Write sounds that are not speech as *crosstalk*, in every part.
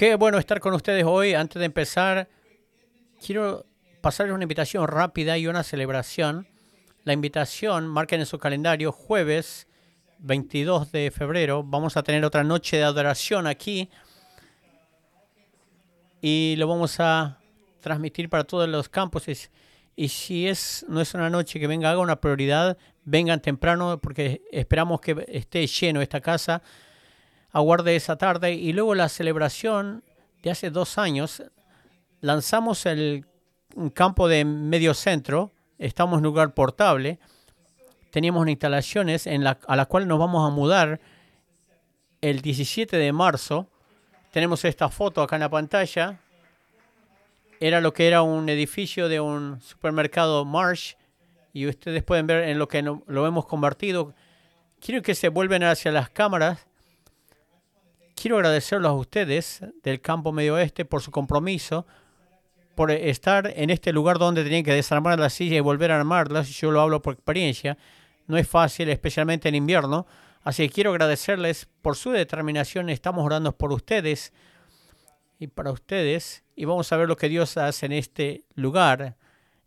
Qué bueno estar con ustedes hoy. Antes de empezar, quiero pasarles una invitación rápida y una celebración. La invitación, marquen en su calendario, jueves 22 de febrero, vamos a tener otra noche de adoración aquí y lo vamos a transmitir para todos los campuses. Y si es no es una noche que venga, haga una prioridad, vengan temprano porque esperamos que esté lleno esta casa. Aguarde esa tarde y luego la celebración de hace dos años lanzamos el campo de medio centro. Estamos en lugar portable. Teníamos instalaciones en la, a la cual nos vamos a mudar el 17 de marzo. Tenemos esta foto acá en la pantalla era lo que era un edificio de un supermercado Marsh y ustedes pueden ver en lo que lo hemos convertido. Quiero que se vuelvan hacia las cámaras. Quiero agradecerlos a ustedes del campo medio oeste por su compromiso, por estar en este lugar donde tenían que desarmar las sillas y volver a armarlas. Yo lo hablo por experiencia. No es fácil, especialmente en invierno. Así que quiero agradecerles por su determinación. Estamos orando por ustedes y para ustedes y vamos a ver lo que Dios hace en este lugar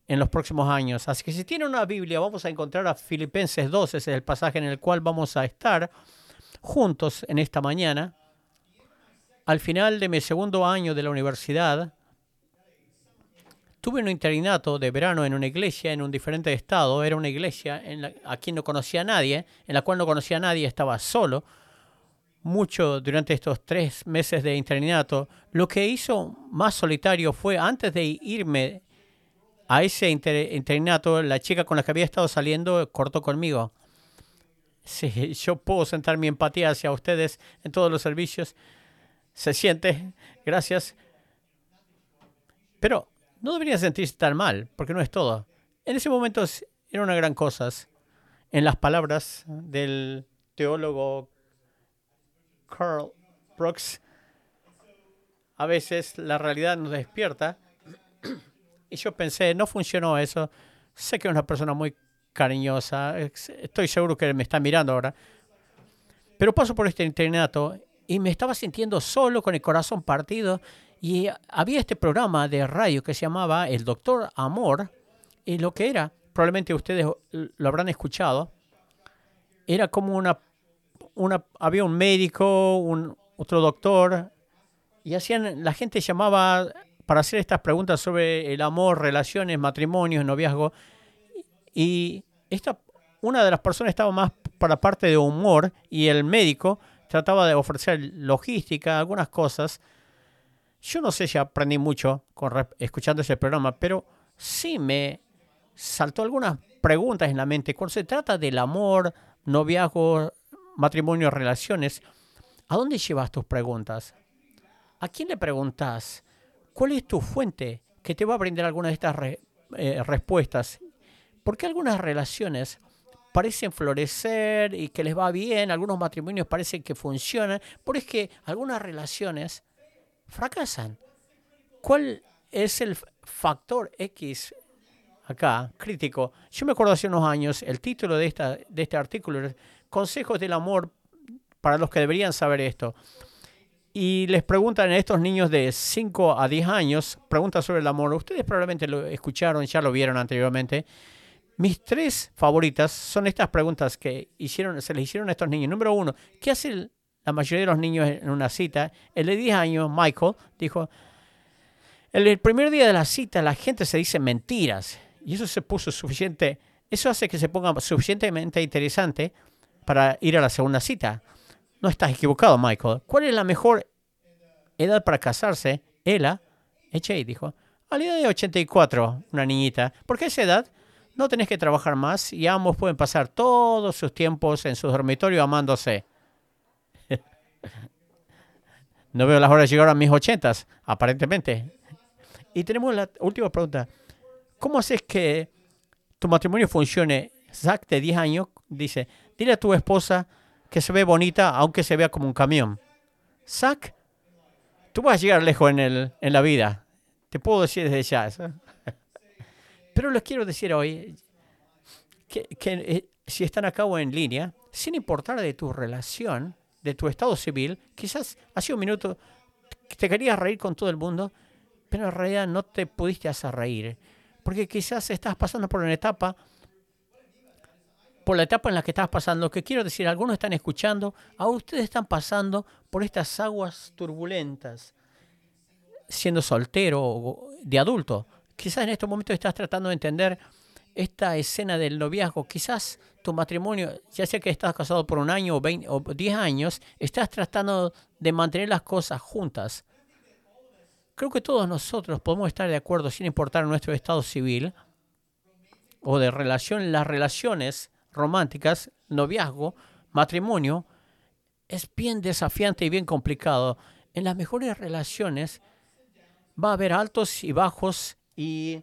en los próximos años. Así que si tiene una Biblia, vamos a encontrar a Filipenses 2, ese es el pasaje en el cual vamos a estar juntos en esta mañana. Al final de mi segundo año de la universidad, tuve un interinato de verano en una iglesia en un diferente estado. Era una iglesia en la, aquí no conocía a nadie, en la cual no conocía a nadie, estaba solo mucho durante estos tres meses de internato, lo que hizo más solitario fue antes de irme a ese internato, la chica con la que había estado saliendo cortó conmigo. Sí, yo puedo sentar mi empatía hacia ustedes en todos los servicios. Se siente, gracias. Pero no debería sentirse tan mal, porque no es todo. En ese momento era una gran cosa. En las palabras del teólogo Carl Brooks, a veces la realidad nos despierta. *clears throat* Y yo pensé, no funcionó eso. Sé que es una persona muy cariñosa. Estoy seguro que me está mirando ahora. Pero paso por este internato y me estaba sintiendo solo, con el corazón partido. Y había este programa de radio que se llamaba El Doctor Amor. Y lo que era, probablemente ustedes lo habrán escuchado, era como una había un médico, un, otro doctor, y hacían, la gente llamaba para hacer estas preguntas sobre el amor, relaciones, matrimonios, noviazgo, y esta, una de las personas estaba más para parte de humor y el médico trataba de ofrecer logística, algunas cosas. Yo no sé si aprendí mucho con, escuchando ese programa, pero sí me saltó algunas preguntas en la mente. Cuando se trata del amor, noviazgo, matrimonio, relaciones, ¿a dónde llevas tus preguntas? ¿A quién le preguntas? ¿Cuál es tu fuente que te va a brindar alguna de estas eh, respuestas? Porque algunas relaciones parecen florecer y que les va bien, algunos matrimonios parecen que funcionan, pero es que algunas relaciones fracasan. ¿Cuál es el factor X acá, crítico? Yo me acuerdo hace unos años, el título de, esta, de este artículo consejos del amor para los que deberían saber esto. Y les preguntan a estos niños de 5 a 10 años, preguntas sobre el amor. Ustedes probablemente lo escucharon, ya lo vieron anteriormente. Mis tres favoritas son estas preguntas que hicieron, se les hicieron a estos niños. Número uno, ¿qué hace la mayoría de los niños en una cita? El de 10 años, Michael, dijo, el primer día de la cita la gente se dice mentiras. Y eso se puso suficiente, eso hace que se ponga suficientemente interesante para ir a la segunda cita. No estás equivocado, Michael. ¿Cuál es la mejor edad para casarse? Ella, H.A. dijo, a la edad de 84, una niñita. Porque a esa edad no tenés que trabajar más y ambos pueden pasar todos sus tiempos en su dormitorio amándose. *laughs* no veo las horas de llegar a mis ochentas, aparentemente. Y tenemos la última pregunta. ¿Cómo haces que tu matrimonio funcione? Zach, de 10 años, dice, Dile a tu esposa que se ve bonita aunque se vea como un camión. Zach, tú vas a llegar lejos en, el, en la vida. Te puedo decir desde ya eso. Pero les quiero decir hoy que, eh, si están acá o en línea, sin importar de tu relación, de tu estado civil, quizás hace un minuto te querías reír con todo el mundo, pero en realidad no te pudiste hacer reír. Porque quizás estás pasando por una etapa, por la etapa en la que estás pasando, que quiero decir, algunos están escuchando, a ustedes están pasando por estas aguas turbulentas, siendo soltero o de adulto. Quizás en estos momentos estás tratando de entender esta escena del noviazgo, quizás tu matrimonio, ya sea que estás casado por un año o, 20, o 10 años, estás tratando de mantener las cosas juntas. Creo que todos nosotros podemos estar de acuerdo, sin importar nuestro estado civil o de relación, las relaciones románticas, noviazgo, matrimonio, es bien desafiante y bien complicado. En las mejores relaciones va a haber altos y bajos y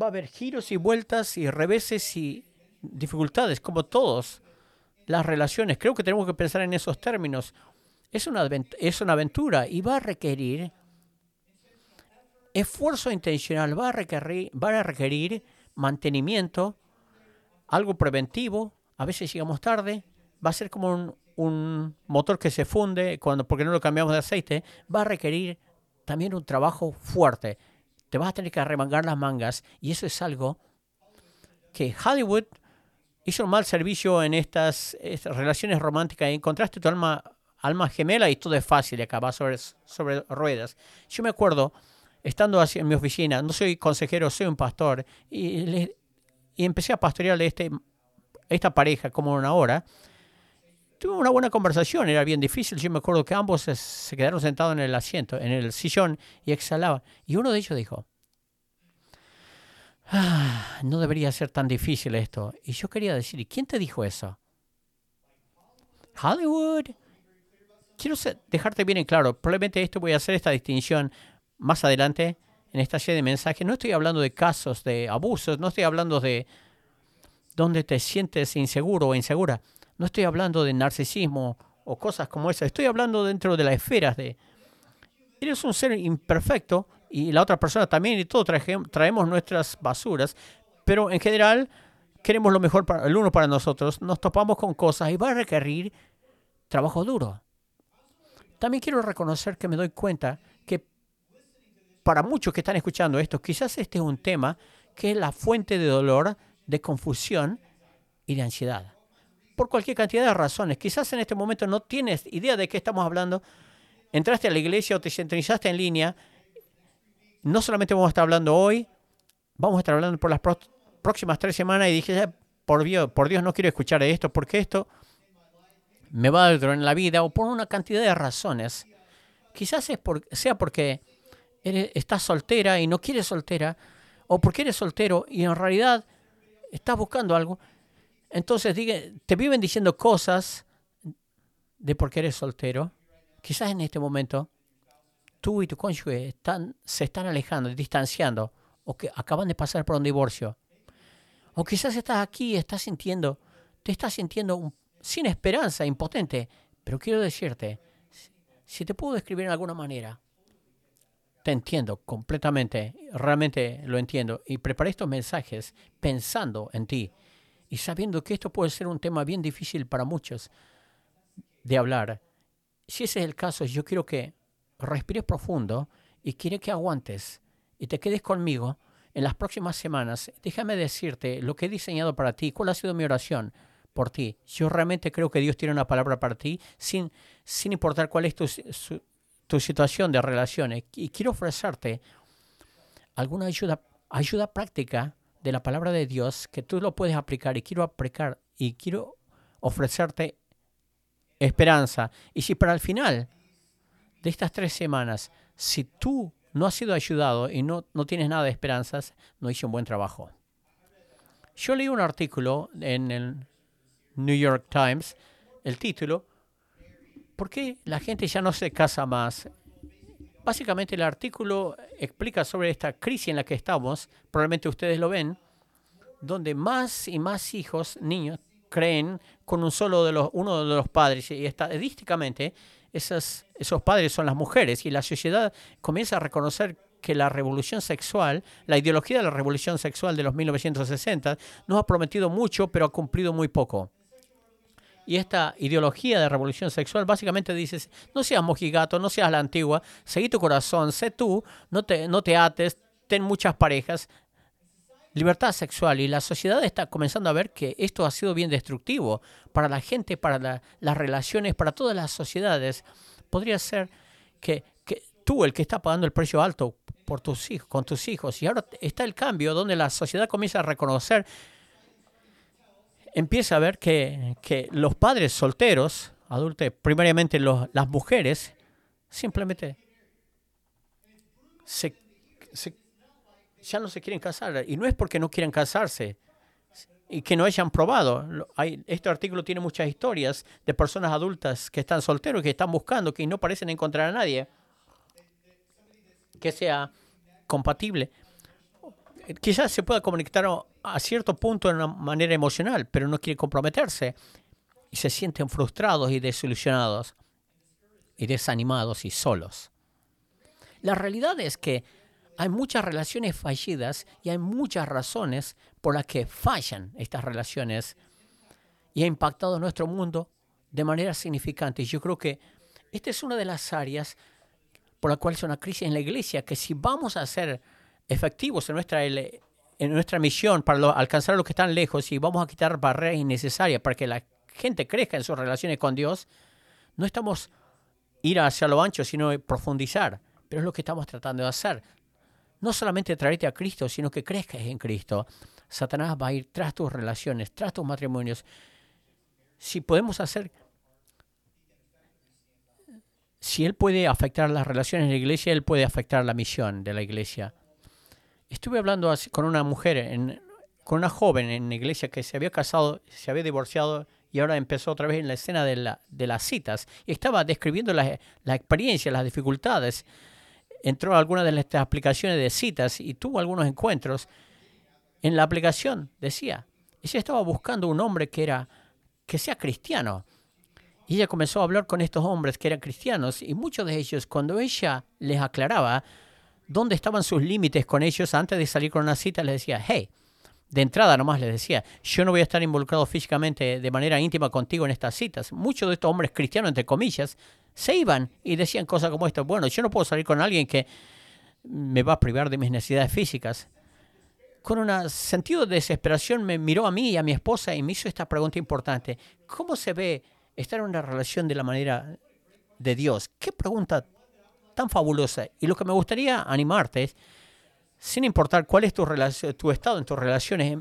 va a haber giros y vueltas y reveses y dificultades, como todos las relaciones. Creo que tenemos que pensar en esos términos. Es una, es una aventura y va a requerir esfuerzo intencional, va a requerir, va a requerir mantenimiento, algo preventivo. A veces llegamos tarde, va a ser como un, un motor que se funde cuando, porque no lo cambiamos de aceite. Va a requerir también un trabajo fuerte te vas a tener que arremangar las mangas y eso es algo que Hollywood hizo un mal servicio en estas, relaciones románticas. Encontraste tu alma, alma gemela y todo es fácil y acaba sobre, sobre ruedas. Yo me acuerdo, estando en mi oficina, no soy consejero, soy un pastor, y, y empecé a pastorearle este, esta pareja como una hora. Tuve una buena conversación, era bien difícil. Yo me acuerdo que ambos se, quedaron sentados en el asiento, en el sillón, y exhalaban. Y uno de ellos dijo, ah, no debería ser tan difícil esto. Y yo quería decir, ¿y quién te dijo eso? Hollywood. Quiero dejarte bien en claro, probablemente esto voy a hacer esta distinción más adelante en esta serie de mensajes. No estoy hablando de casos de abusos, no estoy hablando de donde te sientes inseguro o insegura. No estoy hablando de narcisismo o cosas como esas. Estoy hablando dentro de las esferas de... Eres un ser imperfecto y la otra persona también y todos traemos nuestras basuras, pero en general queremos lo mejor para el uno para nosotros. Nos topamos con cosas y va a requerir trabajo duro. También quiero reconocer que me doy cuenta que para muchos que están escuchando esto, quizás este es un tema que es la fuente de dolor, de confusión y de ansiedad por cualquier cantidad de razones. Quizás en este momento no tienes idea de qué estamos hablando. Entraste a la iglesia o te sintonizaste en línea. No solamente vamos a estar hablando hoy, vamos a estar hablando por las próximas tres semanas y dije, por Dios, por Dios no quiero escuchar esto, porque esto me va a en la vida o por una cantidad de razones. Quizás es por, sea porque eres, estás soltera y no quieres soltera, o porque eres soltero y en realidad estás buscando algo. Entonces te viven diciendo cosas de por qué eres soltero. Quizás en este momento tú y tu cónyuge están, se están alejando, distanciando, o que acaban de pasar por un divorcio. O quizás estás aquí y estás sintiendo, te estás sintiendo sin esperanza, impotente. Pero quiero decirte, si te puedo describir en alguna manera, te entiendo completamente, realmente lo entiendo. Y preparé estos mensajes pensando en ti y sabiendo que esto puede ser un tema bien difícil para muchos de hablar. Si ese es el caso, yo quiero que respires profundo y quiero que aguantes y te quedes conmigo en las próximas semanas. Déjame decirte lo que he diseñado para ti, cuál ha sido mi oración por ti. Yo realmente creo que Dios tiene una palabra para ti sin, sin importar cuál es tu, tu situación de relaciones. Y quiero ofrecerte alguna ayuda, ayuda práctica de la palabra de Dios que tú lo puedes aplicar y quiero aplicar y quiero ofrecerte esperanza. Y si para el final de estas tres semanas, si tú no has sido ayudado y no, no tienes nada de esperanzas, no hice un buen trabajo. Yo leí un artículo en el New York Times, el título, ¿por qué la gente ya no se casa más? Básicamente el artículo explica sobre esta crisis en la que estamos, probablemente ustedes lo ven, donde más y más hijos, niños, creen con un solo de los, uno de los padres. Y estadísticamente esas, esos padres son las mujeres y la sociedad comienza a reconocer que la revolución sexual, la ideología de la revolución sexual de los 1960, nos ha prometido mucho, pero ha cumplido muy poco. Y esta ideología de revolución sexual básicamente dice, no seas mojigato, no seas la antigua, seguí tu corazón, sé tú, no te, no te ates, ten muchas parejas, libertad sexual. Y la sociedad está comenzando a ver que esto ha sido bien destructivo para la gente, para las relaciones, para todas las sociedades. Podría ser que, que tú, el que está pagando el precio alto por tus hijos, con tus hijos, y ahora está el cambio donde la sociedad comienza a reconocer empieza a ver que, que los padres solteros, adultos, primariamente los, las mujeres, simplemente se, ya no se quieren casar. Y no es porque no quieran casarse y que no hayan probado. Hay, este artículo tiene muchas historias de personas adultas que están solteros, que están buscando, que no parecen encontrar a nadie que sea compatible quizás se pueda conectar a cierto punto de una manera emocional, pero no quiere comprometerse y se sienten frustrados y desilusionados y desanimados y solos. La realidad es que hay muchas relaciones fallidas y hay muchas razones por las que fallan estas relaciones y ha impactado nuestro mundo de manera significante. Yo creo que esta es una de las áreas por la cual es una crisis en la iglesia, que si vamos a hacer efectivos en nuestra, en nuestra misión para alcanzar a los que están lejos y vamos a quitar barreras innecesarias para que la gente crezca en sus relaciones con Dios, no estamos ir hacia lo ancho, sino profundizar. Pero es lo que estamos tratando de hacer. No solamente traerte a Cristo, sino que crezcas en Cristo. Satanás va a ir tras tus relaciones, tras tus matrimonios. Si podemos hacer si él puede afectar las relaciones de la iglesia, él puede afectar la misión de la iglesia. Estuve hablando con una mujer, con una joven en la iglesia que se había casado, se había divorciado y ahora empezó otra vez en la escena de, la, de las citas. Y estaba describiendo la, la experiencia, las dificultades. Entró a alguna de estas aplicaciones de citas y tuvo algunos encuentros. En la aplicación decía, ella estaba buscando un hombre que, era, que sea cristiano. Y ella comenzó a hablar con estos hombres que eran cristianos y muchos de ellos, cuando ella les aclaraba dónde estaban sus límites con ellos antes de salir con una cita, les decía, hey, de entrada nomás les decía, yo no voy a estar involucrado físicamente de manera íntima contigo en estas citas. Muchos de estos hombres cristianos, entre comillas, se iban y decían cosas como esto, bueno, yo no puedo salir con alguien que me va a privar de mis necesidades físicas. Con un sentido de desesperación me miró a mí y a mi esposa y me hizo esta pregunta importante. ¿Cómo se ve estar en una relación de la manera de Dios? ¿Qué pregunta tan fabulosa. Y lo que me gustaría animarte es, sin importar cuál es tu, tu estado en tus relaciones,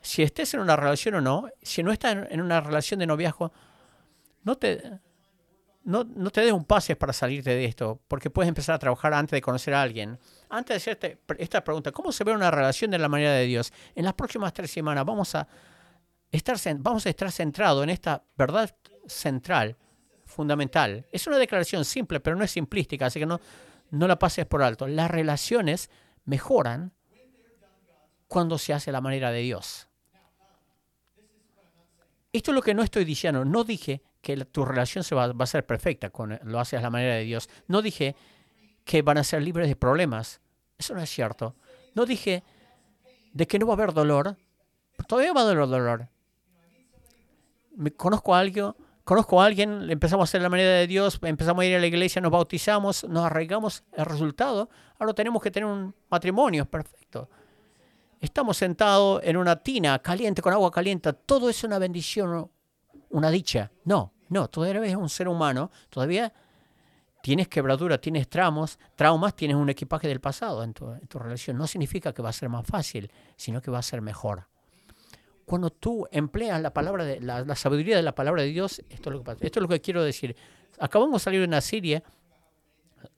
si estés en una relación o no, si no estás en una relación de noviazgo, no te, no, no te des un pase para salirte de esto, porque puedes empezar a trabajar antes de conocer a alguien. Antes de hacerte esta pregunta, ¿cómo se ve una relación de la manera de Dios? En las próximas tres semanas vamos a estar, vamos a estar centrados en esta verdad central fundamental. Es una declaración simple, pero no es simplística, así que no, no la pases por alto. Las relaciones mejoran cuando se hace la manera de Dios. Esto es lo que no estoy diciendo. No dije que tu relación se va, a ser perfecta cuando lo haces a la manera de Dios. No dije que van a ser libres de problemas. Eso no es cierto. No dije de que no va a haber dolor. Todavía va a haber dolor. Me conozco a alguien conozco a alguien, empezamos a hacer la manera de Dios, empezamos a ir a la iglesia, nos bautizamos, nos arraigamos, el resultado, ahora tenemos que tener un matrimonio, perfecto. Estamos sentados en una tina caliente, con agua caliente, todo es una bendición, una dicha. No, no, todavía eres un ser humano, todavía tienes quebraduras, tienes tramos, traumas, tienes un equipaje del pasado en tu, en tu relación. No significa que va a ser más fácil, sino que va a ser mejor cuando tú empleas la palabra de la, sabiduría de la palabra de Dios, esto es lo que pasa. Esto es lo que quiero decir. Acabamos de salir de una serie,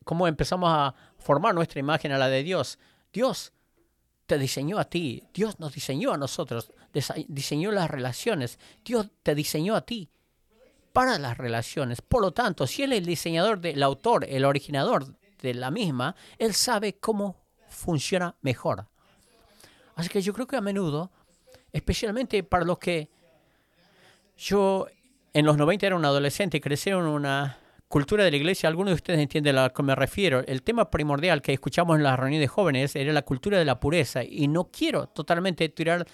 cómo empezamos a formar nuestra imagen a la de Dios. Dios te diseñó a ti, Dios nos diseñó a nosotros, diseñó las relaciones, Dios te diseñó a ti para las relaciones. Por lo tanto, si Él es el diseñador, el autor, el originador de la misma, Él sabe cómo funciona mejor. Así que yo creo que a menudo especialmente para los que yo en los 90 era un adolescente y crecí en una cultura de la iglesia, algunos de ustedes entienden a lo que me refiero. El tema primordial que escuchamos en las reuniones de jóvenes era la cultura de la pureza y no quiero totalmente tirar,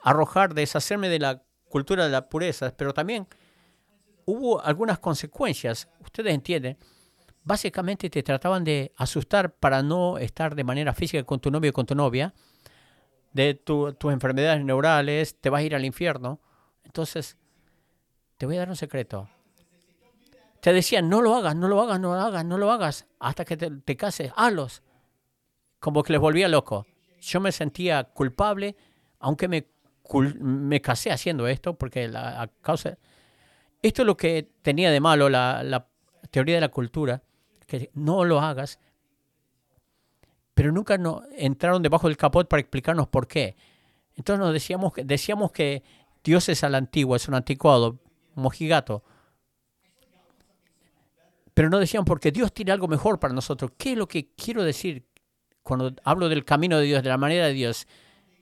arrojar, deshacerme de la cultura de la pureza, pero también hubo algunas consecuencias. Ustedes entienden. Básicamente te trataban de asustar para no estar de manera física con tu novio o con tu novia, de tus enfermedades neurales, te vas a ir al infierno. Entonces, te voy a dar un secreto. Te decían, no lo hagas, no lo hagas, no lo hagas, no lo hagas, hasta que te, te cases, hazlos. Como que les volvía loco. Yo me sentía culpable, aunque me, me casé haciendo esto, porque la, causa... Esto es lo que tenía de malo la, la teoría de la cultura, que no lo hagas, pero nunca no, entraron debajo del capot para explicarnos por qué. Entonces nos decíamos, decíamos que Dios es al antiguo, es un anticuado, mojigato. Pero no decían porque Dios tiene algo mejor para nosotros. ¿Qué es lo que quiero decir cuando hablo del camino de Dios, de la manera de Dios?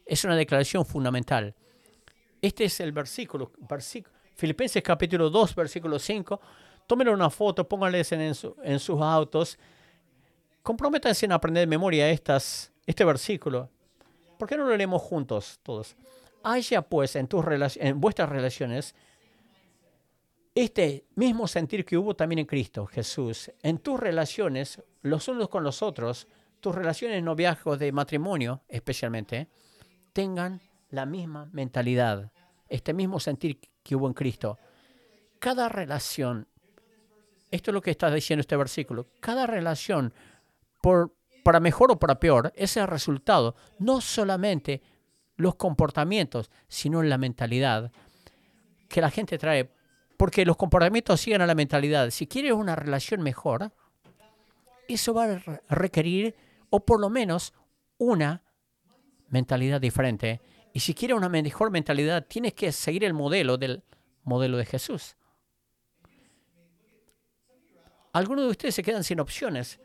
Es una declaración fundamental. Este es el versículo, versículo Filipenses capítulo 2, versículo 5. Tómenle una foto, pónganles en, en sus autos. Comprométanse en aprender de memoria estas, este versículo. ¿Por qué no lo leemos juntos todos? Haya pues en, tus en vuestras relaciones este mismo sentir que hubo también en Cristo Jesús, en tus relaciones, los unos con los otros, tus relaciones noviazgos de matrimonio especialmente, tengan la misma mentalidad, este mismo sentir que hubo en Cristo. Cada relación, esto es lo que está diciendo este versículo, cada relación, por, para mejor o para peor, es el resultado, no solamente los comportamientos, sino la mentalidad que la gente trae porque los comportamientos siguen a la mentalidad. Si quieres una relación mejor, eso va a requerir, o por lo menos, una mentalidad diferente. Y si quieres una mejor mentalidad, tienes que seguir el modelo del modelo de Jesús. Algunos de ustedes se quedan sin opciones.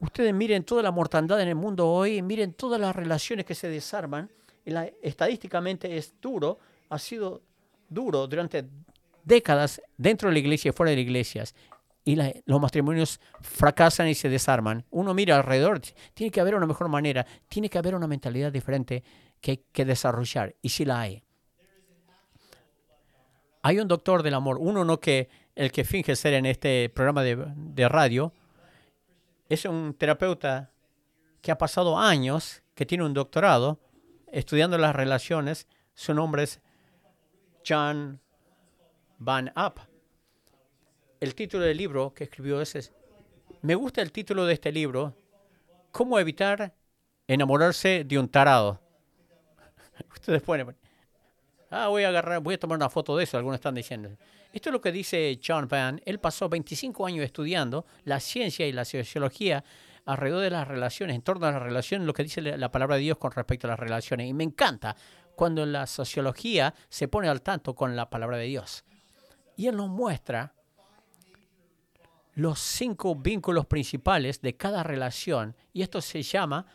Ustedes miren toda la mortandad en el mundo hoy, miren todas las relaciones que se desarman. estadísticamente es duro, ha sido duro durante décadas dentro de la iglesia y fuera de las iglesias. Y los matrimonios fracasan y se desarman. Uno mira alrededor, tiene que haber una mejor manera, tiene que haber una mentalidad diferente que desarrollar. Y si la hay. Hay un doctor del amor, uno no que el que finge ser en este programa de radio, es un terapeuta que ha pasado años, que tiene un doctorado, estudiando las relaciones. Su nombre es John Van Up. El título del libro que escribió ese me gusta el título de este libro, ¿Cómo evitar enamorarse de un tarado? *laughs* Ustedes ponen, ah, voy a agarrar, voy a tomar una foto de eso, algunos están diciendo. Esto es lo que dice John Van. Él pasó 25 años estudiando la ciencia y la sociología alrededor de las relaciones, en torno a las relaciones, lo que dice la palabra de Dios con respecto a las relaciones. Y me encanta cuando la sociología se pone al tanto con la palabra de Dios. Y Él nos muestra los cinco vínculos principales de cada relación. Y esto se llama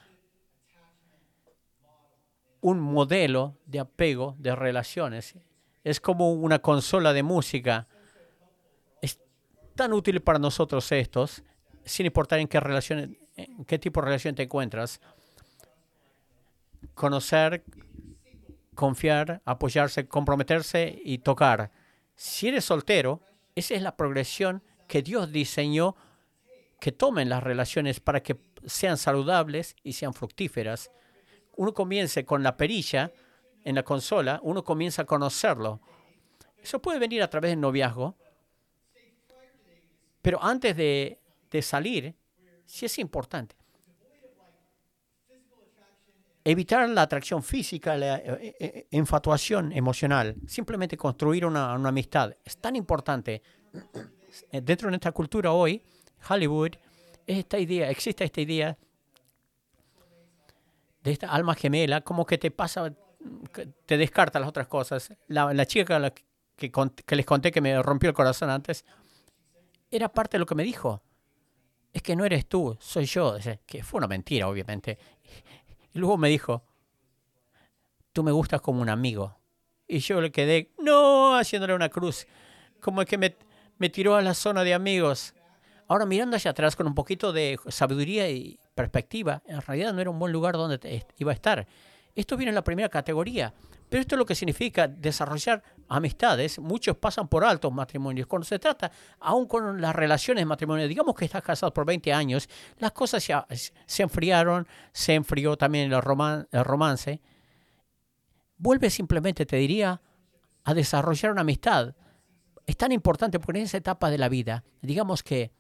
un modelo de apego de relaciones. Es como una consola de música. Es tan útil para nosotros estos, sin importar en qué, relación, qué tipo de relación te encuentras. Conocer, confiar, apoyarse, comprometerse y tocar si eres soltero, esa es la progresión que Dios diseñó que tomen las relaciones para que sean saludables y sean fructíferas. Uno comience con la perilla en la consola, uno comienza a conocerlo. Eso puede venir a través del noviazgo, pero antes de, salir, sí es importante evitar la atracción física, la eh, eh, infatuación emocional, simplemente construir una, amistad. Es tan importante. Dentro de nuestra cultura hoy, Hollywood, esta idea, existe esta idea de esta alma gemela, como que te pasa, te descarta las otras cosas. La, chica que, que les conté que me rompió el corazón antes, era parte de lo que me dijo. Es que no eres tú, soy yo. Que fue una mentira, obviamente. Y luego me dijo, tú me gustas como un amigo. Y yo le quedé, no, haciéndole una cruz. Como que me, me tiró a la zona de amigos. Ahora mirando hacia atrás con un poquito de sabiduría y perspectiva, en realidad no era un buen lugar donde iba a estar. Esto viene en la primera categoría, Pero esto es lo que significa desarrollar amistades. Muchos pasan por altos matrimonios. Cuando se trata, aún con las relaciones matrimoniales, digamos que estás casado por 20 años, las cosas ya se enfriaron, se enfrió también el, el romance. Vuelve simplemente, te diría, a desarrollar una amistad. Es tan importante porque en esa etapa de la vida, digamos que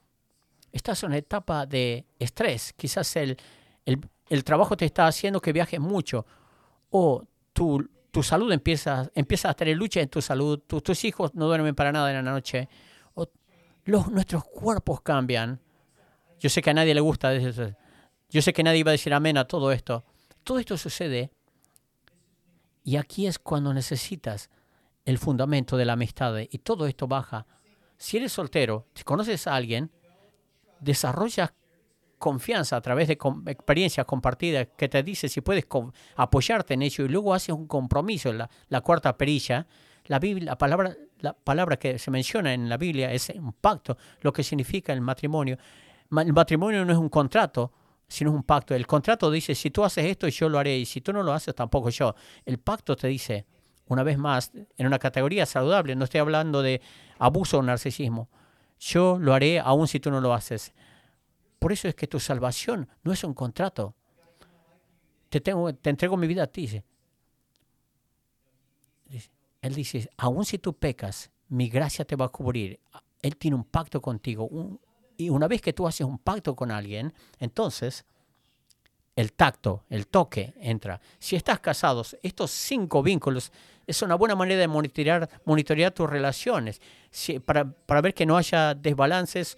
estás en una etapa de estrés, quizás el, el, trabajo te está haciendo que viajes mucho, o tu, tu salud empieza, empieza a tener lucha en tu salud, tus hijos no duermen para nada en la noche, o los, nuestros cuerpos cambian. Yo sé que a nadie le gusta eso. Yo sé que nadie va a decir amén a todo esto. Todo esto sucede y aquí es cuando necesitas el fundamento de la amistad y todo esto baja. Si eres soltero, si conoces a alguien, desarrollas confianza a través de experiencias compartidas que te dice si puedes apoyarte en ello y luego haces un compromiso, la, la cuarta perilla. La, Biblia, la, palabra, la palabra que se menciona en la Biblia es un pacto, lo que significa el matrimonio. El matrimonio no es un contrato, sino un pacto. El contrato dice, si tú haces esto, yo lo haré, y si tú no lo haces, tampoco yo. El pacto te dice, una vez más, en una categoría saludable, no estoy hablando de abuso o narcisismo, yo lo haré aun si tú no lo haces. Por eso es que tu salvación no es un contrato. Te, tengo, te entrego mi vida a ti. Él dice, aun si tú pecas, mi gracia te va a cubrir. Él tiene un pacto contigo, y una vez que tú haces un pacto con alguien, entonces el tacto, el toque entra. Si estás casado, estos cinco vínculos es una buena manera de monitorear, monitorear tus relaciones para, para, ver que no haya desbalances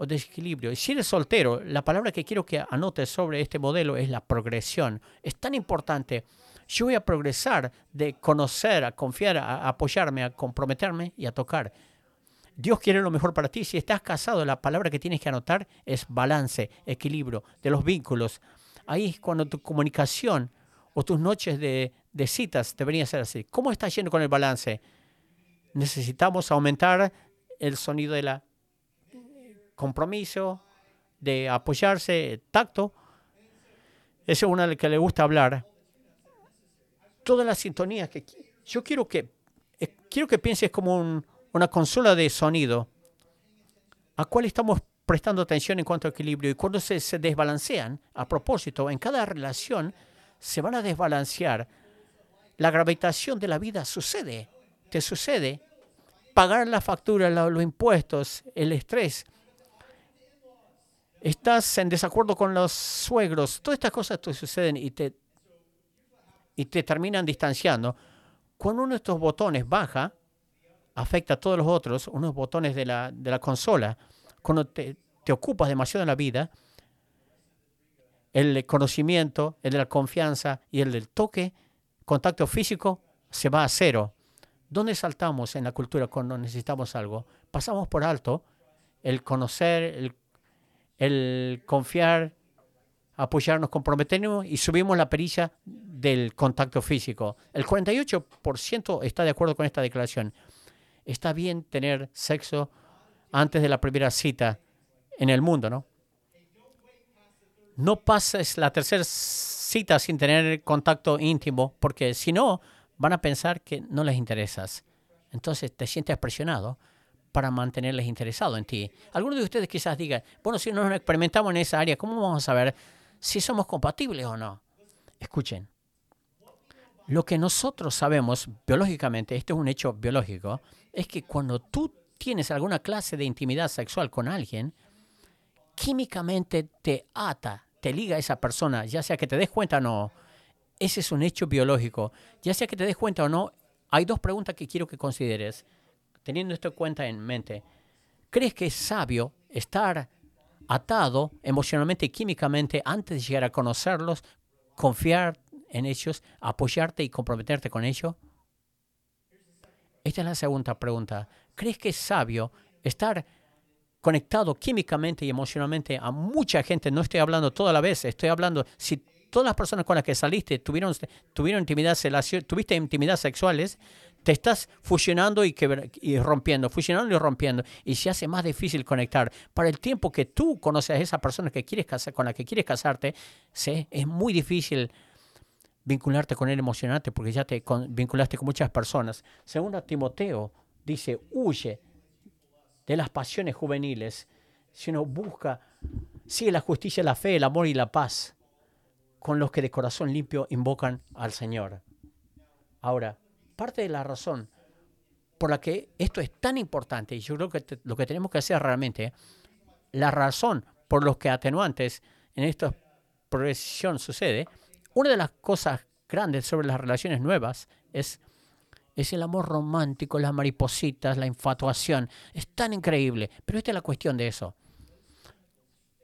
o desequilibrio. Y si eres soltero, la palabra que quiero que anotes sobre este modelo es la progresión. Es tan importante. Yo voy a progresar de conocer, a confiar, a apoyarme, a comprometerme y a tocar. Dios quiere lo mejor para ti. Si estás casado, la palabra que tienes que anotar es balance, equilibrio de los vínculos. Ahí es cuando tu comunicación o tus noches de, citas deberían ser así. ¿Cómo estás yendo con el balance? Necesitamos aumentar el sonido de la compromiso, de apoyarse, tacto. Esa es una de que le gusta hablar. Todas las sintonías que yo quiero que eh, quiero que pienses como un, una consola de sonido a cual estamos prestando atención en cuanto a equilibrio y cuando se, se desbalancean, a propósito, en cada relación se van a desbalancear. La gravitación de la vida sucede, te sucede. Pagar la factura, los impuestos, el estrés. Estás en desacuerdo con los suegros. Todas estas cosas te suceden y te, y te terminan distanciando. Cuando uno de estos botones baja, afecta a todos los otros, unos botones de la, de la consola. Cuando te, te ocupas demasiado en la vida, el conocimiento, el de la confianza y el del toque, contacto físico, se va a cero. ¿Dónde saltamos en la cultura cuando necesitamos algo? Pasamos por alto el conocer, el, el confiar, apoyarnos, comprometernos y subimos la perilla del contacto físico. El 48% está de acuerdo con esta declaración está bien tener sexo antes de la primera cita en el mundo, ¿no? No pases la tercera cita sin tener contacto íntimo, porque si no, van a pensar que no les interesas. Entonces te sientes presionado para mantenerles interesados en ti. Algunos de ustedes quizás digan, bueno, si no nos experimentamos en esa área, ¿cómo vamos a saber si somos compatibles o no? Escuchen, lo que nosotros sabemos biológicamente, esto es un hecho biológico, es que cuando tú tienes alguna clase de intimidad sexual con alguien, químicamente te ata, te liga a esa persona, ya sea que te des cuenta o no. Ese es un hecho biológico. Ya sea que te des cuenta o no, hay dos preguntas que quiero que consideres, teniendo esto en cuenta en mente. ¿Crees que es sabio estar atado emocionalmente y químicamente antes de llegar a conocerlos, confiar en ellos, apoyarte y comprometerte con ellos? Esta es la segunda pregunta. ¿Crees que es sabio estar conectado químicamente y emocionalmente a mucha gente? No estoy hablando toda la vez, estoy hablando si todas las personas con las que saliste tuvieron, tuvieron intimidad, tuviste intimidad sexuales, te estás fusionando y, y, rompiendo, fusionando y rompiendo, y se hace más difícil conectar. Para el tiempo que tú conoces a esa persona que quieres casar, con la que quieres casarte, es muy difícil vincularte con Él emocionante porque ya te vinculaste con muchas personas. Segundo Timoteo dice, huye de las pasiones juveniles, sino busca, sigue la justicia, la fe, el amor y la paz con los que de corazón limpio invocan al Señor. Ahora, parte de la razón por la que esto es tan importante, y yo creo que lo que tenemos que hacer realmente, la razón por los que atenuantes en esta progresión sucede, una de las cosas grandes sobre las relaciones nuevas es, es el amor romántico, las maripositas, la infatuación. Es tan increíble. Pero esta es la cuestión de eso.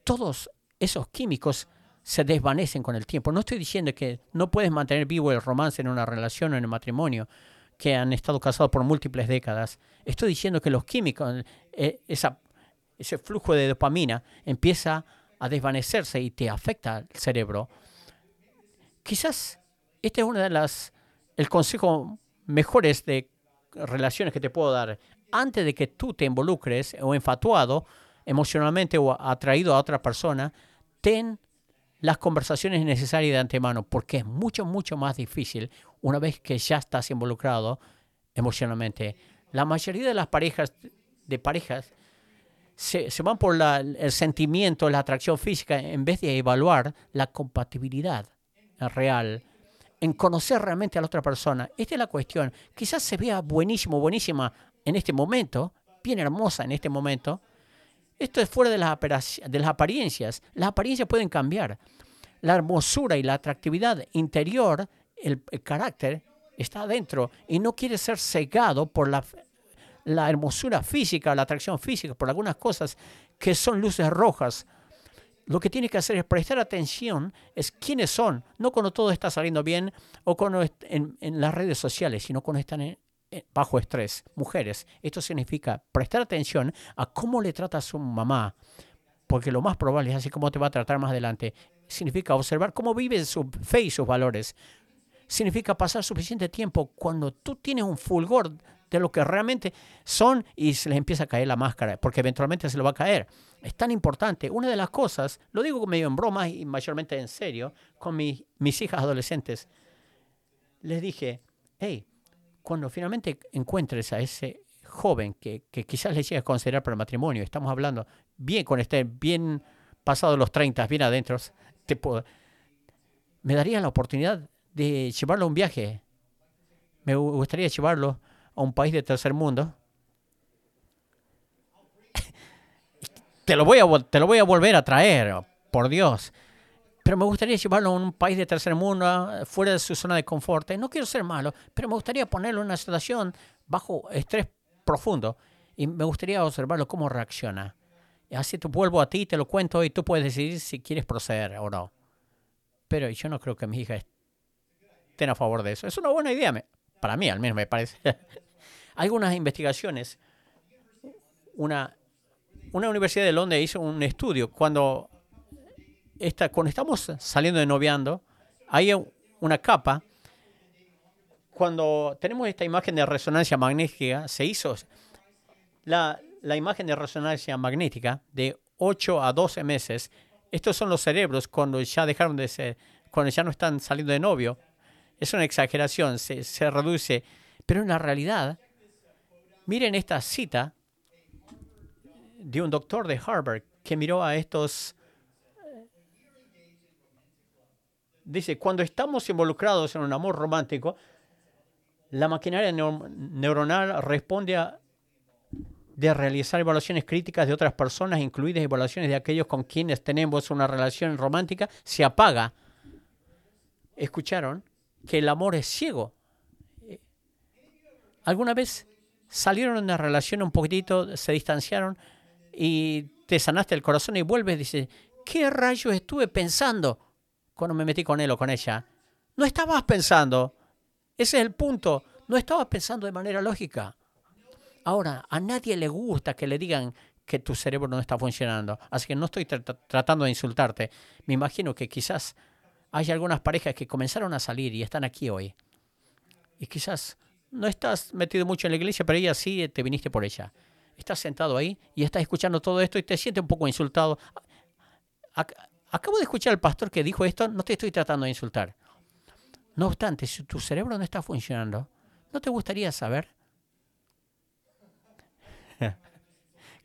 Todos esos químicos se desvanecen con el tiempo. No estoy diciendo que no puedes mantener vivo el romance en una relación o en un matrimonio que han estado casados por múltiples décadas. Estoy diciendo que los químicos, eh, ese flujo de dopamina empieza a desvanecerse y te afecta al cerebro. Quizás este es uno de las el consejo mejores de relaciones que te puedo dar. Antes de que tú te involucres o enfatuado emocionalmente o atraído a otra persona, ten las conversaciones necesarias de antemano, porque es mucho, mucho más difícil una vez que ya estás involucrado emocionalmente. La mayoría de las parejas, de parejas, se, van por el sentimiento, la atracción física, en vez de evaluar la compatibilidad real, en conocer realmente a la otra persona. Esta es la cuestión. Quizás se vea buenísimo, buenísima en este momento, bien hermosa en este momento. Esto es fuera de las, apariencias. Las apariencias pueden cambiar. La hermosura y la atractividad interior, el, carácter, está adentro y no quiere ser cegado por la, hermosura física, la atracción física, por algunas cosas que son luces rojas lo que tiene que hacer es prestar atención es quiénes son, no cuando todo está saliendo bien o cuando en, en las redes sociales, sino cuando están bajo estrés. Mujeres, esto significa prestar atención a cómo le trata a su mamá, porque lo más probable es así como te va a tratar más adelante. Significa observar cómo vive su fe y sus valores. Significa pasar suficiente tiempo cuando tú tienes un fulgor de lo que realmente son y se les empieza a caer la máscara, porque eventualmente se lo va a caer. Es tan importante. Una de las cosas, lo digo medio en broma y mayormente en serio, con mis hijas adolescentes, les dije, hey, cuando finalmente encuentres a ese joven que, quizás le llegue a considerar para el matrimonio, estamos hablando bien con este, bien pasado los 30, bien adentro, te me daría la oportunidad de llevarlo a un viaje. Me gustaría llevarlo a un país de tercer mundo, *laughs* te lo voy a, te lo voy a volver a traer, por Dios. Pero me gustaría llevarlo a un país de tercer mundo, fuera de su zona de confort. No quiero ser malo, pero me gustaría ponerlo en una situación bajo estrés profundo y me gustaría observarlo cómo reacciona. Así te vuelvo a ti, te lo cuento y tú puedes decidir si quieres proceder o no. Pero yo no creo que mis hijas estén a favor de eso. Es una buena idea, para mí al menos me parece. *laughs* algunas investigaciones. Una, una universidad de Londres hizo un estudio cuando, esta, cuando estamos saliendo de noviando, hay una capa. Cuando tenemos esta imagen de resonancia magnética, se hizo la, la imagen de resonancia magnética de 8 a 12 meses. Estos son los cerebros cuando ya dejaron de ser, cuando ya no están saliendo de novio. Es una exageración, se, se reduce. Pero en la realidad, Miren esta cita de un doctor de Harvard que miró a estos... Dice, cuando estamos involucrados en un amor romántico, la maquinaria neuronal responde a de realizar evaluaciones críticas de otras personas, incluidas evaluaciones de aquellos con quienes tenemos una relación romántica, se apaga. ¿Escucharon? Que el amor es ciego. ¿Alguna vez salieron de una relación un poquitito, se distanciaron y te sanaste el corazón y vuelves y dices, ¿qué rayos estuve pensando cuando me metí con él o con ella? No estabas pensando. Ese es el punto. No estabas pensando de manera lógica. Ahora, a nadie le gusta que le digan que tu cerebro no está funcionando. Así que no estoy tratando de insultarte. Me imagino que quizás hay algunas parejas que comenzaron a salir y están aquí hoy. Y quizás no estás metido mucho en la iglesia, pero ella sí te viniste por ella. Estás sentado ahí y estás escuchando todo esto y te sientes un poco insultado. Acabo de escuchar al pastor que dijo esto, no te estoy tratando de insultar. No obstante, si tu cerebro no está funcionando, ¿no te gustaría saber? *laughs*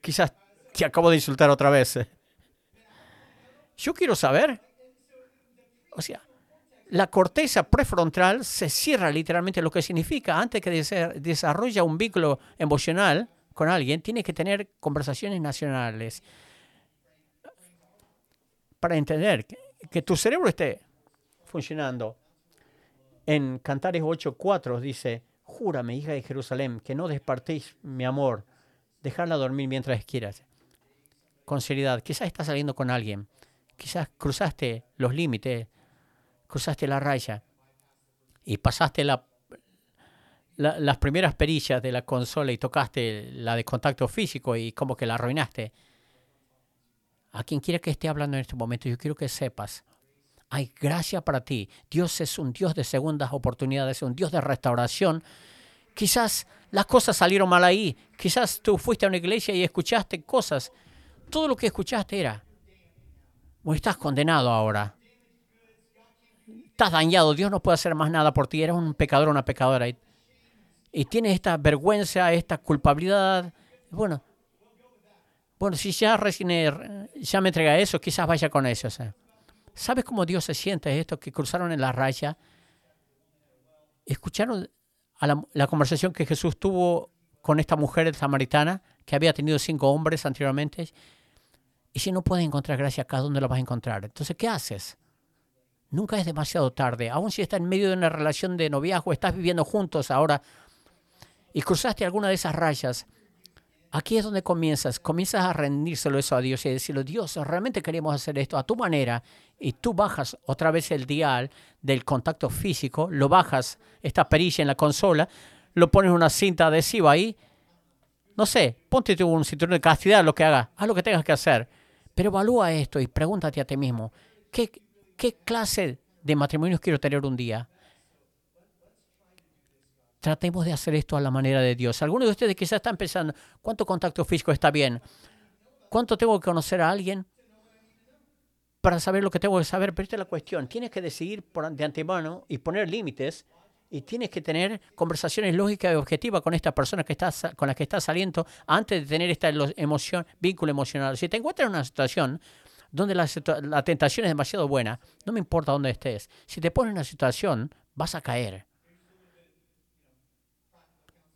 Quizás te acabo de insultar otra vez. Yo quiero saber. O sea, la corteza prefrontal se cierra literalmente, lo que significa antes que desarrolla un vínculo emocional con alguien, tiene que tener conversaciones nacionales para entender que, tu cerebro esté funcionando. En Cantares 8.4 dice, júrame, hija de Jerusalén, que no despartéis mi amor, dejarla dormir mientras quieras. Con seriedad, quizás estás saliendo con alguien, quizás cruzaste los límites, cruzaste la raya y pasaste la, las primeras perillas de la consola y tocaste la de contacto físico y como que la arruinaste. A quien quiera que esté hablando en este momento, yo quiero que sepas, hay gracia para ti. Dios es un Dios de segundas oportunidades, un Dios de restauración. Quizás las cosas salieron mal ahí. Quizás tú fuiste a una iglesia y escuchaste cosas. Todo lo que escuchaste era, estás condenado ahora. Estás dañado. Dios no puede hacer más nada por ti. Eres un pecador una pecadora. Y, y tienes esta vergüenza, esta culpabilidad. Bueno, bueno, si ya recién ya me entrega eso, quizás vaya con eso. ¿Sabes cómo Dios se siente esto que cruzaron en la raya? ¿Escucharon la, conversación que Jesús tuvo con esta mujer samaritana que había tenido cinco hombres anteriormente? Y si no puedes encontrar gracia acá, ¿dónde lo vas a encontrar? Entonces, ¿qué haces? Nunca es demasiado tarde. Aún si estás en medio de una relación de noviazgo, estás viviendo juntos ahora y cruzaste alguna de esas rayas, Aquí es donde comienzas, comienzas a rendírselo eso a Dios y decirle, Dios, realmente queremos hacer esto a tu manera y tú bajas otra vez el dial del contacto físico, lo bajas, esta perilla en la consola, lo pones una cinta adhesiva ahí, no sé, ponte un cinturón de castidad, lo que hagas, haz lo que tengas que hacer, pero evalúa esto y pregúntate a ti mismo, ¿qué, qué clase de matrimonios quiero tener un día? Tratemos de hacer esto a la manera de Dios. Algunos de ustedes quizás están pensando, ¿cuánto contacto físico está bien? ¿Cuánto tengo que conocer a alguien para saber lo que tengo que saber? Pero esta es la cuestión. Tienes que decidir de antemano y poner límites y tienes que tener conversaciones lógicas y objetivas con esta persona que estás, con la que estás saliendo antes de tener esta emoción, vínculo emocional. Si te encuentras en una situación donde la, la tentación es demasiado buena, no me importa dónde estés. Si te pones en una situación, vas a caer.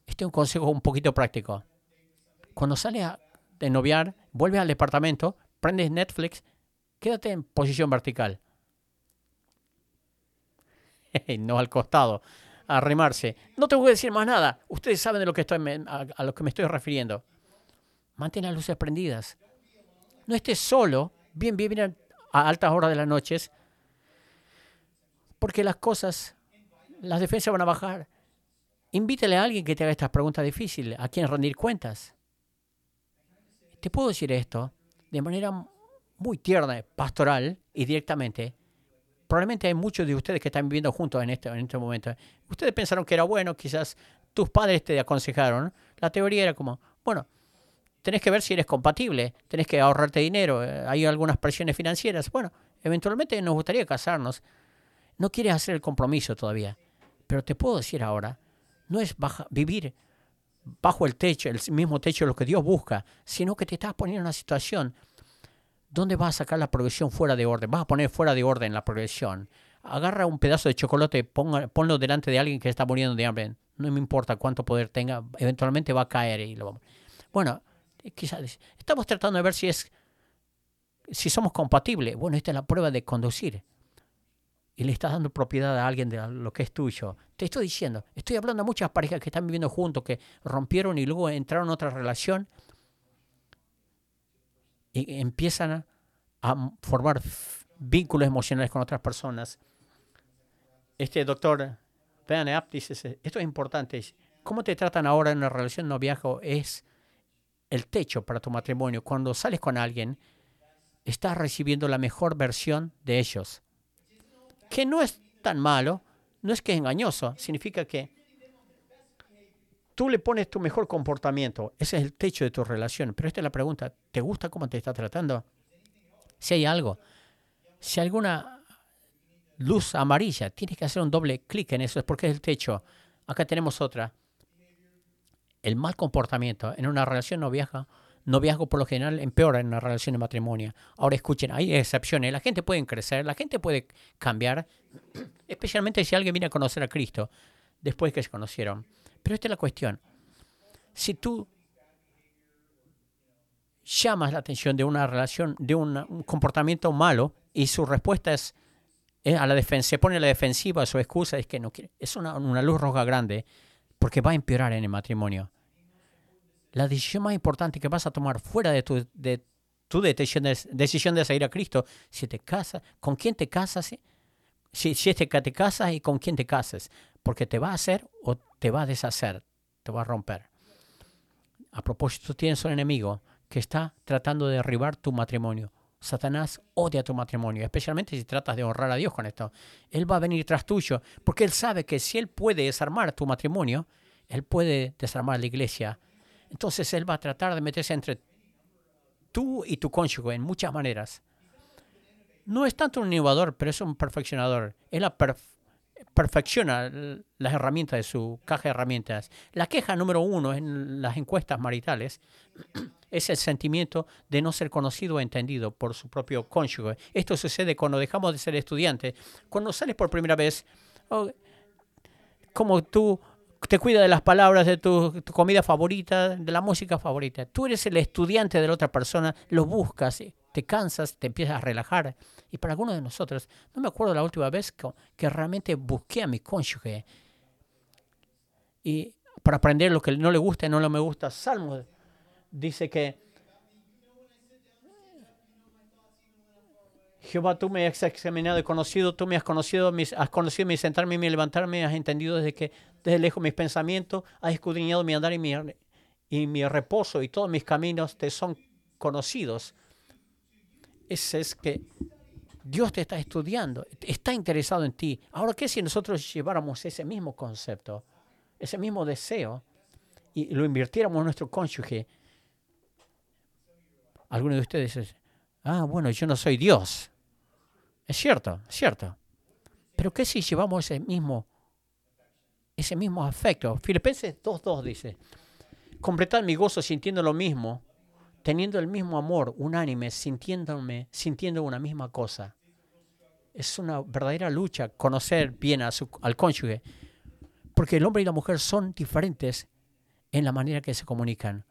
Este es un consejo un poquito práctico. Cuando sales de noviar, vuelves al departamento, prendes Netflix, quédate en posición vertical. *laughs* no al costado, a arrimarse. No tengo que decir más nada. Ustedes saben de lo que estoy, a, lo que me estoy refiriendo. Mantén las luces prendidas. No estés solo, bien, bien, bien a altas horas de las noches, porque las cosas, las defensas van a bajar. Invítale a alguien que te haga estas preguntas difíciles, a quien rendir cuentas. Te puedo decir esto de manera muy tierna, pastoral y directamente. Probablemente hay muchos de ustedes que están viviendo juntos en este, en este momento. Ustedes pensaron que era bueno, quizás tus padres te aconsejaron. La teoría era como, bueno, tenés que ver si eres compatible, tenés que ahorrarte dinero, eh, hay algunas presiones financieras. Bueno, eventualmente nos gustaría casarnos. No quieres hacer el compromiso todavía. Pero te puedo decir ahora no es vivir bajo el techo, el mismo techo de lo que Dios busca, sino que te estás poniendo en una situación donde vas a sacar la progresión fuera de orden, vas a poner fuera de orden la progresión. Agarra un pedazo de chocolate, ponlo delante de alguien que está muriendo de hambre. No me importa cuánto poder tenga, eventualmente va a caer. Y lo Bueno, quizás estamos tratando de ver si es si somos compatibles. Bueno, esta es la prueba de conducir y le estás dando propiedad a alguien de lo que es tuyo. Te estoy diciendo, estoy hablando a muchas parejas que están viviendo juntos, que rompieron y luego entraron en otra relación y empiezan a, formar vínculos emocionales con otras personas. Este doctor Van dice, esto es importante, cómo te tratan ahora en una relación no viajo es el techo para tu matrimonio. Cuando sales con alguien, estás recibiendo la mejor versión de ellos que no es tan malo, no es que es engañoso, significa que tú le pones tu mejor comportamiento, ese es el techo de tu relación. Pero esta es la pregunta, ¿te gusta cómo te está tratando? Si hay algo, si alguna luz amarilla. Tienes que hacer un doble clic en eso, es porque es el techo. Acá tenemos otra. El mal comportamiento en una relación no viaja noviazgo por lo general empeora en una relación de matrimonio. Ahora escuchen, hay excepciones. La gente puede crecer, la gente puede cambiar, *clears throat* especialmente si alguien viene a conocer a Cristo después que se conocieron. Pero esta es la cuestión. Si tú llamas la atención de una relación, de un comportamiento malo y su respuesta es, a la defensa, se pone a la defensiva, su excusa es que no quiere, es una luz roja grande porque va a empeorar en el matrimonio la decisión más importante que vas a tomar fuera de tu, de tu decisión, de, decisión de seguir a Cristo, si te casas, con quién te casas, si, si que te casas y con quién te casas, porque te va a hacer o te va a deshacer, te va a romper. A propósito, tienes un enemigo que está tratando de derribar tu matrimonio. Satanás odia tu matrimonio, especialmente si tratas de honrar a Dios con esto. Él va a venir tras tuyo, porque él sabe que si él puede desarmar tu matrimonio, él puede desarmar la iglesia entonces Él va a tratar de meterse entre tú y tu cónyuge en muchas maneras. No es tanto un innovador, pero es un perfeccionador. Él perfecciona las herramientas de su caja de herramientas. La queja número uno en las encuestas maritales *clears throat* es el sentimiento de no ser conocido o entendido por su propio cónyuge. Esto sucede cuando dejamos de ser estudiantes. Cuando sales por primera vez, oh, como tú te cuida de las palabras de tu, comida favorita, de la música favorita. Tú eres el estudiante de la otra persona, lo buscas, te cansas, te empiezas a relajar. Y para algunos de nosotros, no me acuerdo la última vez que, que realmente busqué a mi cónyuge. Y para aprender lo que no le gusta y no le me gusta, Salmo dice que Jehová, tú me has examinado y conocido, tú me has conocido, has conocido mi sentarme y mi levantarme, has entendido desde que desde lejos mis pensamientos, has escudriñado mi andar y mi, reposo y todos mis caminos te son conocidos. Ese es que Dios te está estudiando, está interesado en ti. Ahora, ¿qué si nosotros lleváramos ese mismo concepto, ese mismo deseo y lo invirtiéramos en nuestro cónyuge? Algunos de ustedes dicen, ah, bueno, yo no soy Dios. Es cierto, es cierto. Pero ¿qué si llevamos ese mismo, ese mismo afecto? Filipenses 2.2 dice, completar mi gozo sintiendo lo mismo, teniendo el mismo amor, unánime, sintiéndome, sintiendo una misma cosa. Es una verdadera lucha conocer bien a su, al cónyuge, porque el hombre y la mujer son diferentes en la manera que se comunican.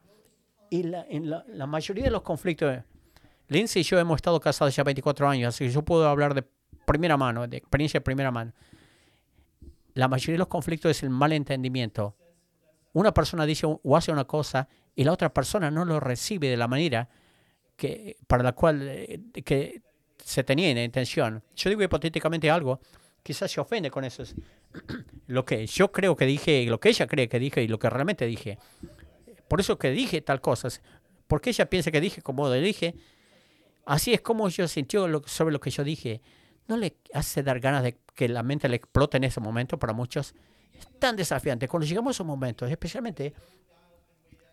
Y la, en la mayoría de los conflictos Lindsay y yo hemos estado casados ya 24 años, así que yo puedo hablar de primera mano, de experiencia de primera mano. La mayoría de los conflictos es el malentendimiento. Una persona dice o hace una cosa y la otra persona no lo recibe de la manera que, para la cual eh, que se tenía en intención. Yo digo hipotéticamente algo, quizás se ofende con eso. *clears throat* lo que yo creo que dije, lo que ella cree que dije y lo que realmente dije. Por eso que dije tal cosa. Porque ella piensa que dije como dije Así es como yo sintió sobre lo que yo dije. ¿No le hace dar ganas de que la mente le explote en ese momento para muchos? Es tan desafiante. Cuando llegamos a esos momentos, especialmente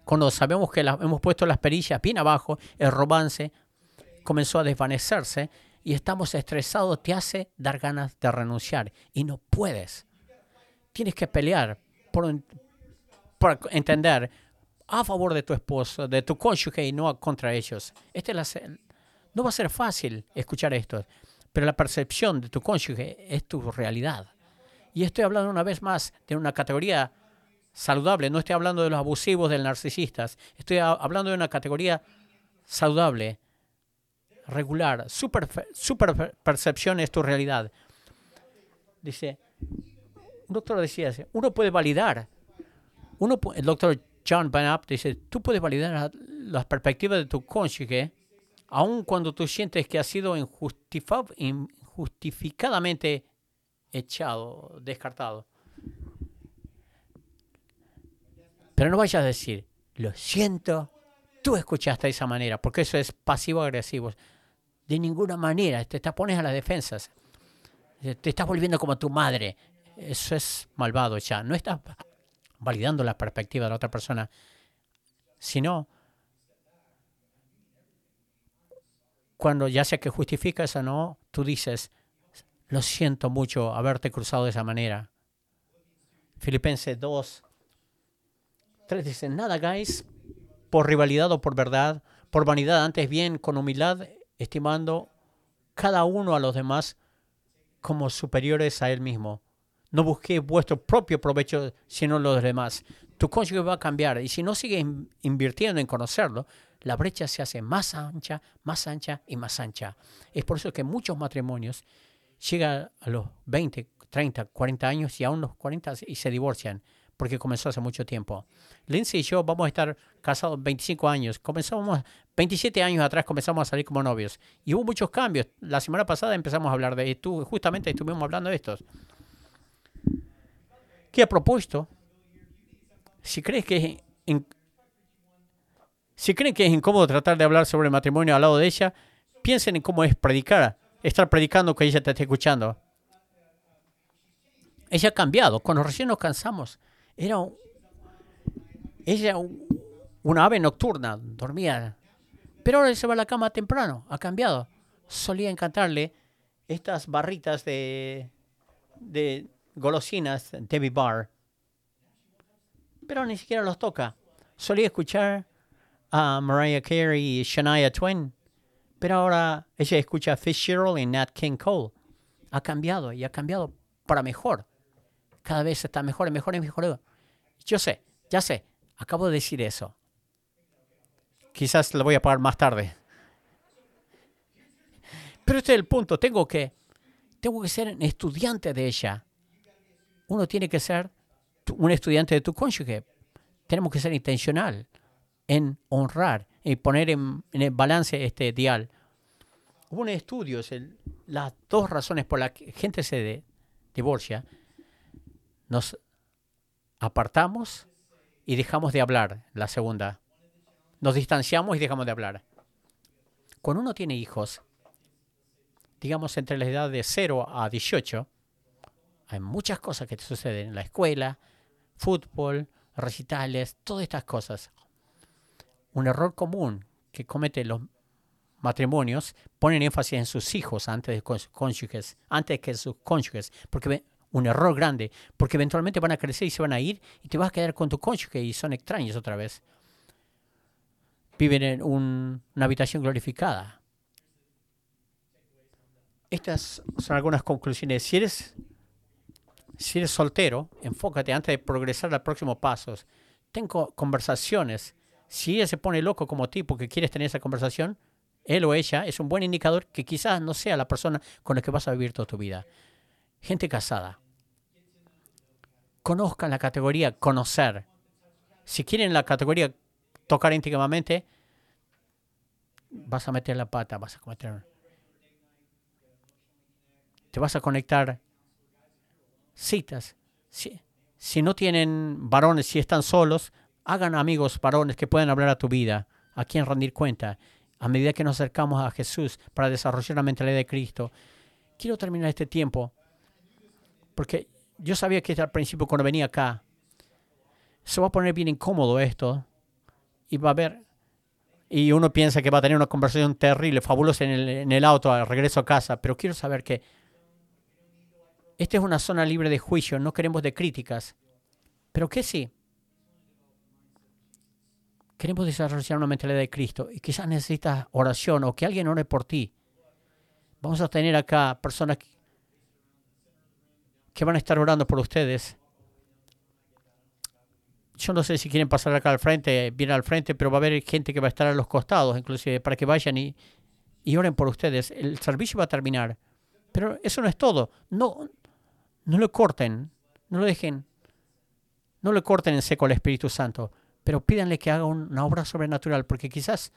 cuando sabemos que hemos puesto las perillas bien abajo, el romance comenzó a desvanecerse y estamos estresados, te hace dar ganas de renunciar y no puedes. Tienes que pelear por, por entender a favor de tu esposo, de tu cónyuge y no contra ellos. Esta es la, no va a ser fácil escuchar esto, pero la percepción de tu cónyuge es tu realidad. Y estoy hablando una vez más de una categoría saludable, no estoy hablando de los abusivos, de los narcisistas, estoy hablando de una categoría saludable, regular, super, percepción es tu realidad. Dice, un doctor decía, uno puede validar, el doctor John Van dice, tú puedes validar las perspectivas de tu cónyuge aun cuando tú sientes que has sido injustificadamente echado, descartado. Pero no vayas a decir, lo siento, tú escuchaste de esa manera, porque eso es pasivo-agresivo. De ninguna manera, te, te pones a las defensas. Te estás volviendo como tu madre. Eso es malvado ya. No estás validando la perspectiva de la otra persona, sino cuando ya sea que justificas o no, tú dices, Lo siento mucho haberte cruzado de esa manera. Filipenses 2, 3 dice, nada hagáis por rivalidad o por verdad, por vanidad, antes bien con humildad, estimando cada uno a los demás como superiores a él mismo. No busquéis vuestro propio provecho, sino los demás. Tu cónyuge va a cambiar y si no sigues invirtiendo en conocerlo, la brecha se hace más ancha, más ancha y más ancha. Es por eso que muchos matrimonios llegan a los 20, 30, 40 años y aún los 40 y se divorcian porque comenzó hace mucho tiempo. Lindsay y yo vamos a estar casados 25 años. Comenzamos 27 años atrás comenzamos a salir como novios y hubo muchos cambios. La semana pasada empezamos a hablar de esto, justamente estuvimos hablando de estos. ¿Qué ha propuesto? Si crees que si creen que es incómodo tratar de hablar sobre matrimonio al lado de ella, piensen en cómo es predicar, estar predicando que ella te esté escuchando. Ella ha cambiado. Cuando recién nos cansamos, era ella una ave nocturna, dormía. Pero ahora se va a la cama temprano, ha cambiado. Solía encantarle estas barritas de, de golosinas, Debbie Bar. Pero ni siquiera los toca. Solía escuchar a Mariah Carey y Shania Twain. Pero ahora ella escucha a Fitzgerald y Nat King Cole. Ha cambiado y ha cambiado para mejor. Cada vez está mejor y mejor y mejor. Yo sé, ya sé, acabo de decir eso. Quizás lo voy a pagar más tarde. Pero este es el punto. Tengo que, tengo que ser estudiante de ella. Uno tiene que ser un estudiante de tu cónyuge. Tenemos que ser intencional en honrar y poner en, el balance este dial. Hubo un estudio, las dos razones por las que gente se divorcia. Nos apartamos y dejamos de hablar. La segunda, nos distanciamos y dejamos de hablar. Cuando uno tiene hijos, digamos entre la edad de 0 a 18, hay muchas cosas que te suceden en la escuela, fútbol, recitales, todas estas cosas. Un error común que cometen los matrimonios ponen énfasis en sus hijos antes de cónyuges, antes que sus cónyuges, porque un error grande, porque eventualmente van a crecer y se van a ir y te vas a quedar con tu cónyuge y son extraños otra vez. Viven en una habitación glorificada. Estas son algunas conclusiones. Si eres, si eres soltero, enfócate antes de progresar a próximos pasos. Tengo conversaciones. Si ella se pone loco como tipo que quieres tener esa conversación, él o ella es un buen indicador que quizás no sea la persona con la que vas a vivir toda tu vida. Gente casada. Conozcan la categoría conocer. Si quieren la categoría tocar íntimamente, vas a meter la pata, vas a cometer. Te vas a conectar citas. Si, si no tienen varones, si están solos, hagan amigos varones que puedan hablar a tu vida, a quien rendir cuenta. A medida que nos acercamos a Jesús para desarrollar la mentalidad de Cristo, quiero terminar este tiempo porque yo sabía que al principio cuando venía acá, se va a poner bien incómodo esto y va a haber, y uno piensa que va a tener una conversación terrible, fabulosa en el, auto al regreso a casa, pero quiero saber que esta es una zona libre de juicio, no queremos de críticas, pero que sí. Queremos desarrollar una mentalidad de Cristo y quizás necesitas oración o que alguien ore por ti. Vamos a tener acá personas que van a estar orando por ustedes. Yo no sé si quieren pasar acá al frente, bien al frente, pero va a haber gente que va a estar a los costados, inclusive, para que vayan y, y oren por ustedes. El servicio va a terminar. Pero eso no es todo. No, no lo corten, no lo dejen, no le corten en seco al Espíritu Santo, pero pídanle que haga una obra sobrenatural, porque quizás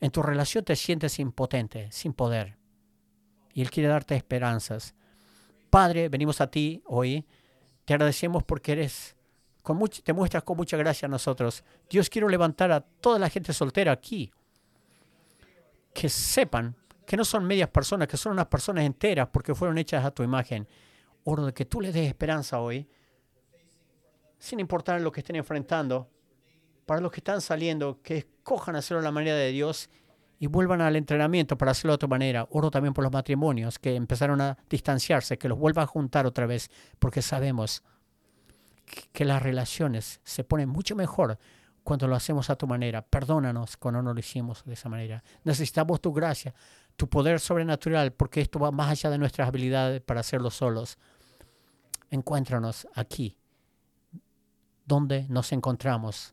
en tu relación te sientes impotente, sin poder. Y Él quiere darte esperanzas. Padre, venimos a ti hoy. Te agradecemos porque eres, con mucho, te muestras con mucha gracia a nosotros. Dios, quiero levantar a toda la gente soltera aquí. Que sepan que no son medias personas, que son unas personas enteras porque fueron hechas a tu imagen. Oro de que tú les des esperanza hoy, sin importar lo que estén enfrentando. Para los que están saliendo, que escojan hacerlo a la manera de Dios y vuelvan al entrenamiento para hacerlo de otra manera. Oro también por los matrimonios que empezaron a distanciarse, que los vuelvan a juntar otra vez, porque sabemos que las relaciones se ponen mucho mejor cuando lo hacemos a tu manera. Perdónanos cuando no lo hicimos de esa manera. Necesitamos tu gracia, tu poder sobrenatural, porque esto va más allá de nuestras habilidades para hacerlo solos. Encuéntranos aquí, donde nos encontramos.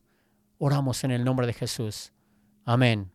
Oramos en el nombre de Jesús. Amén.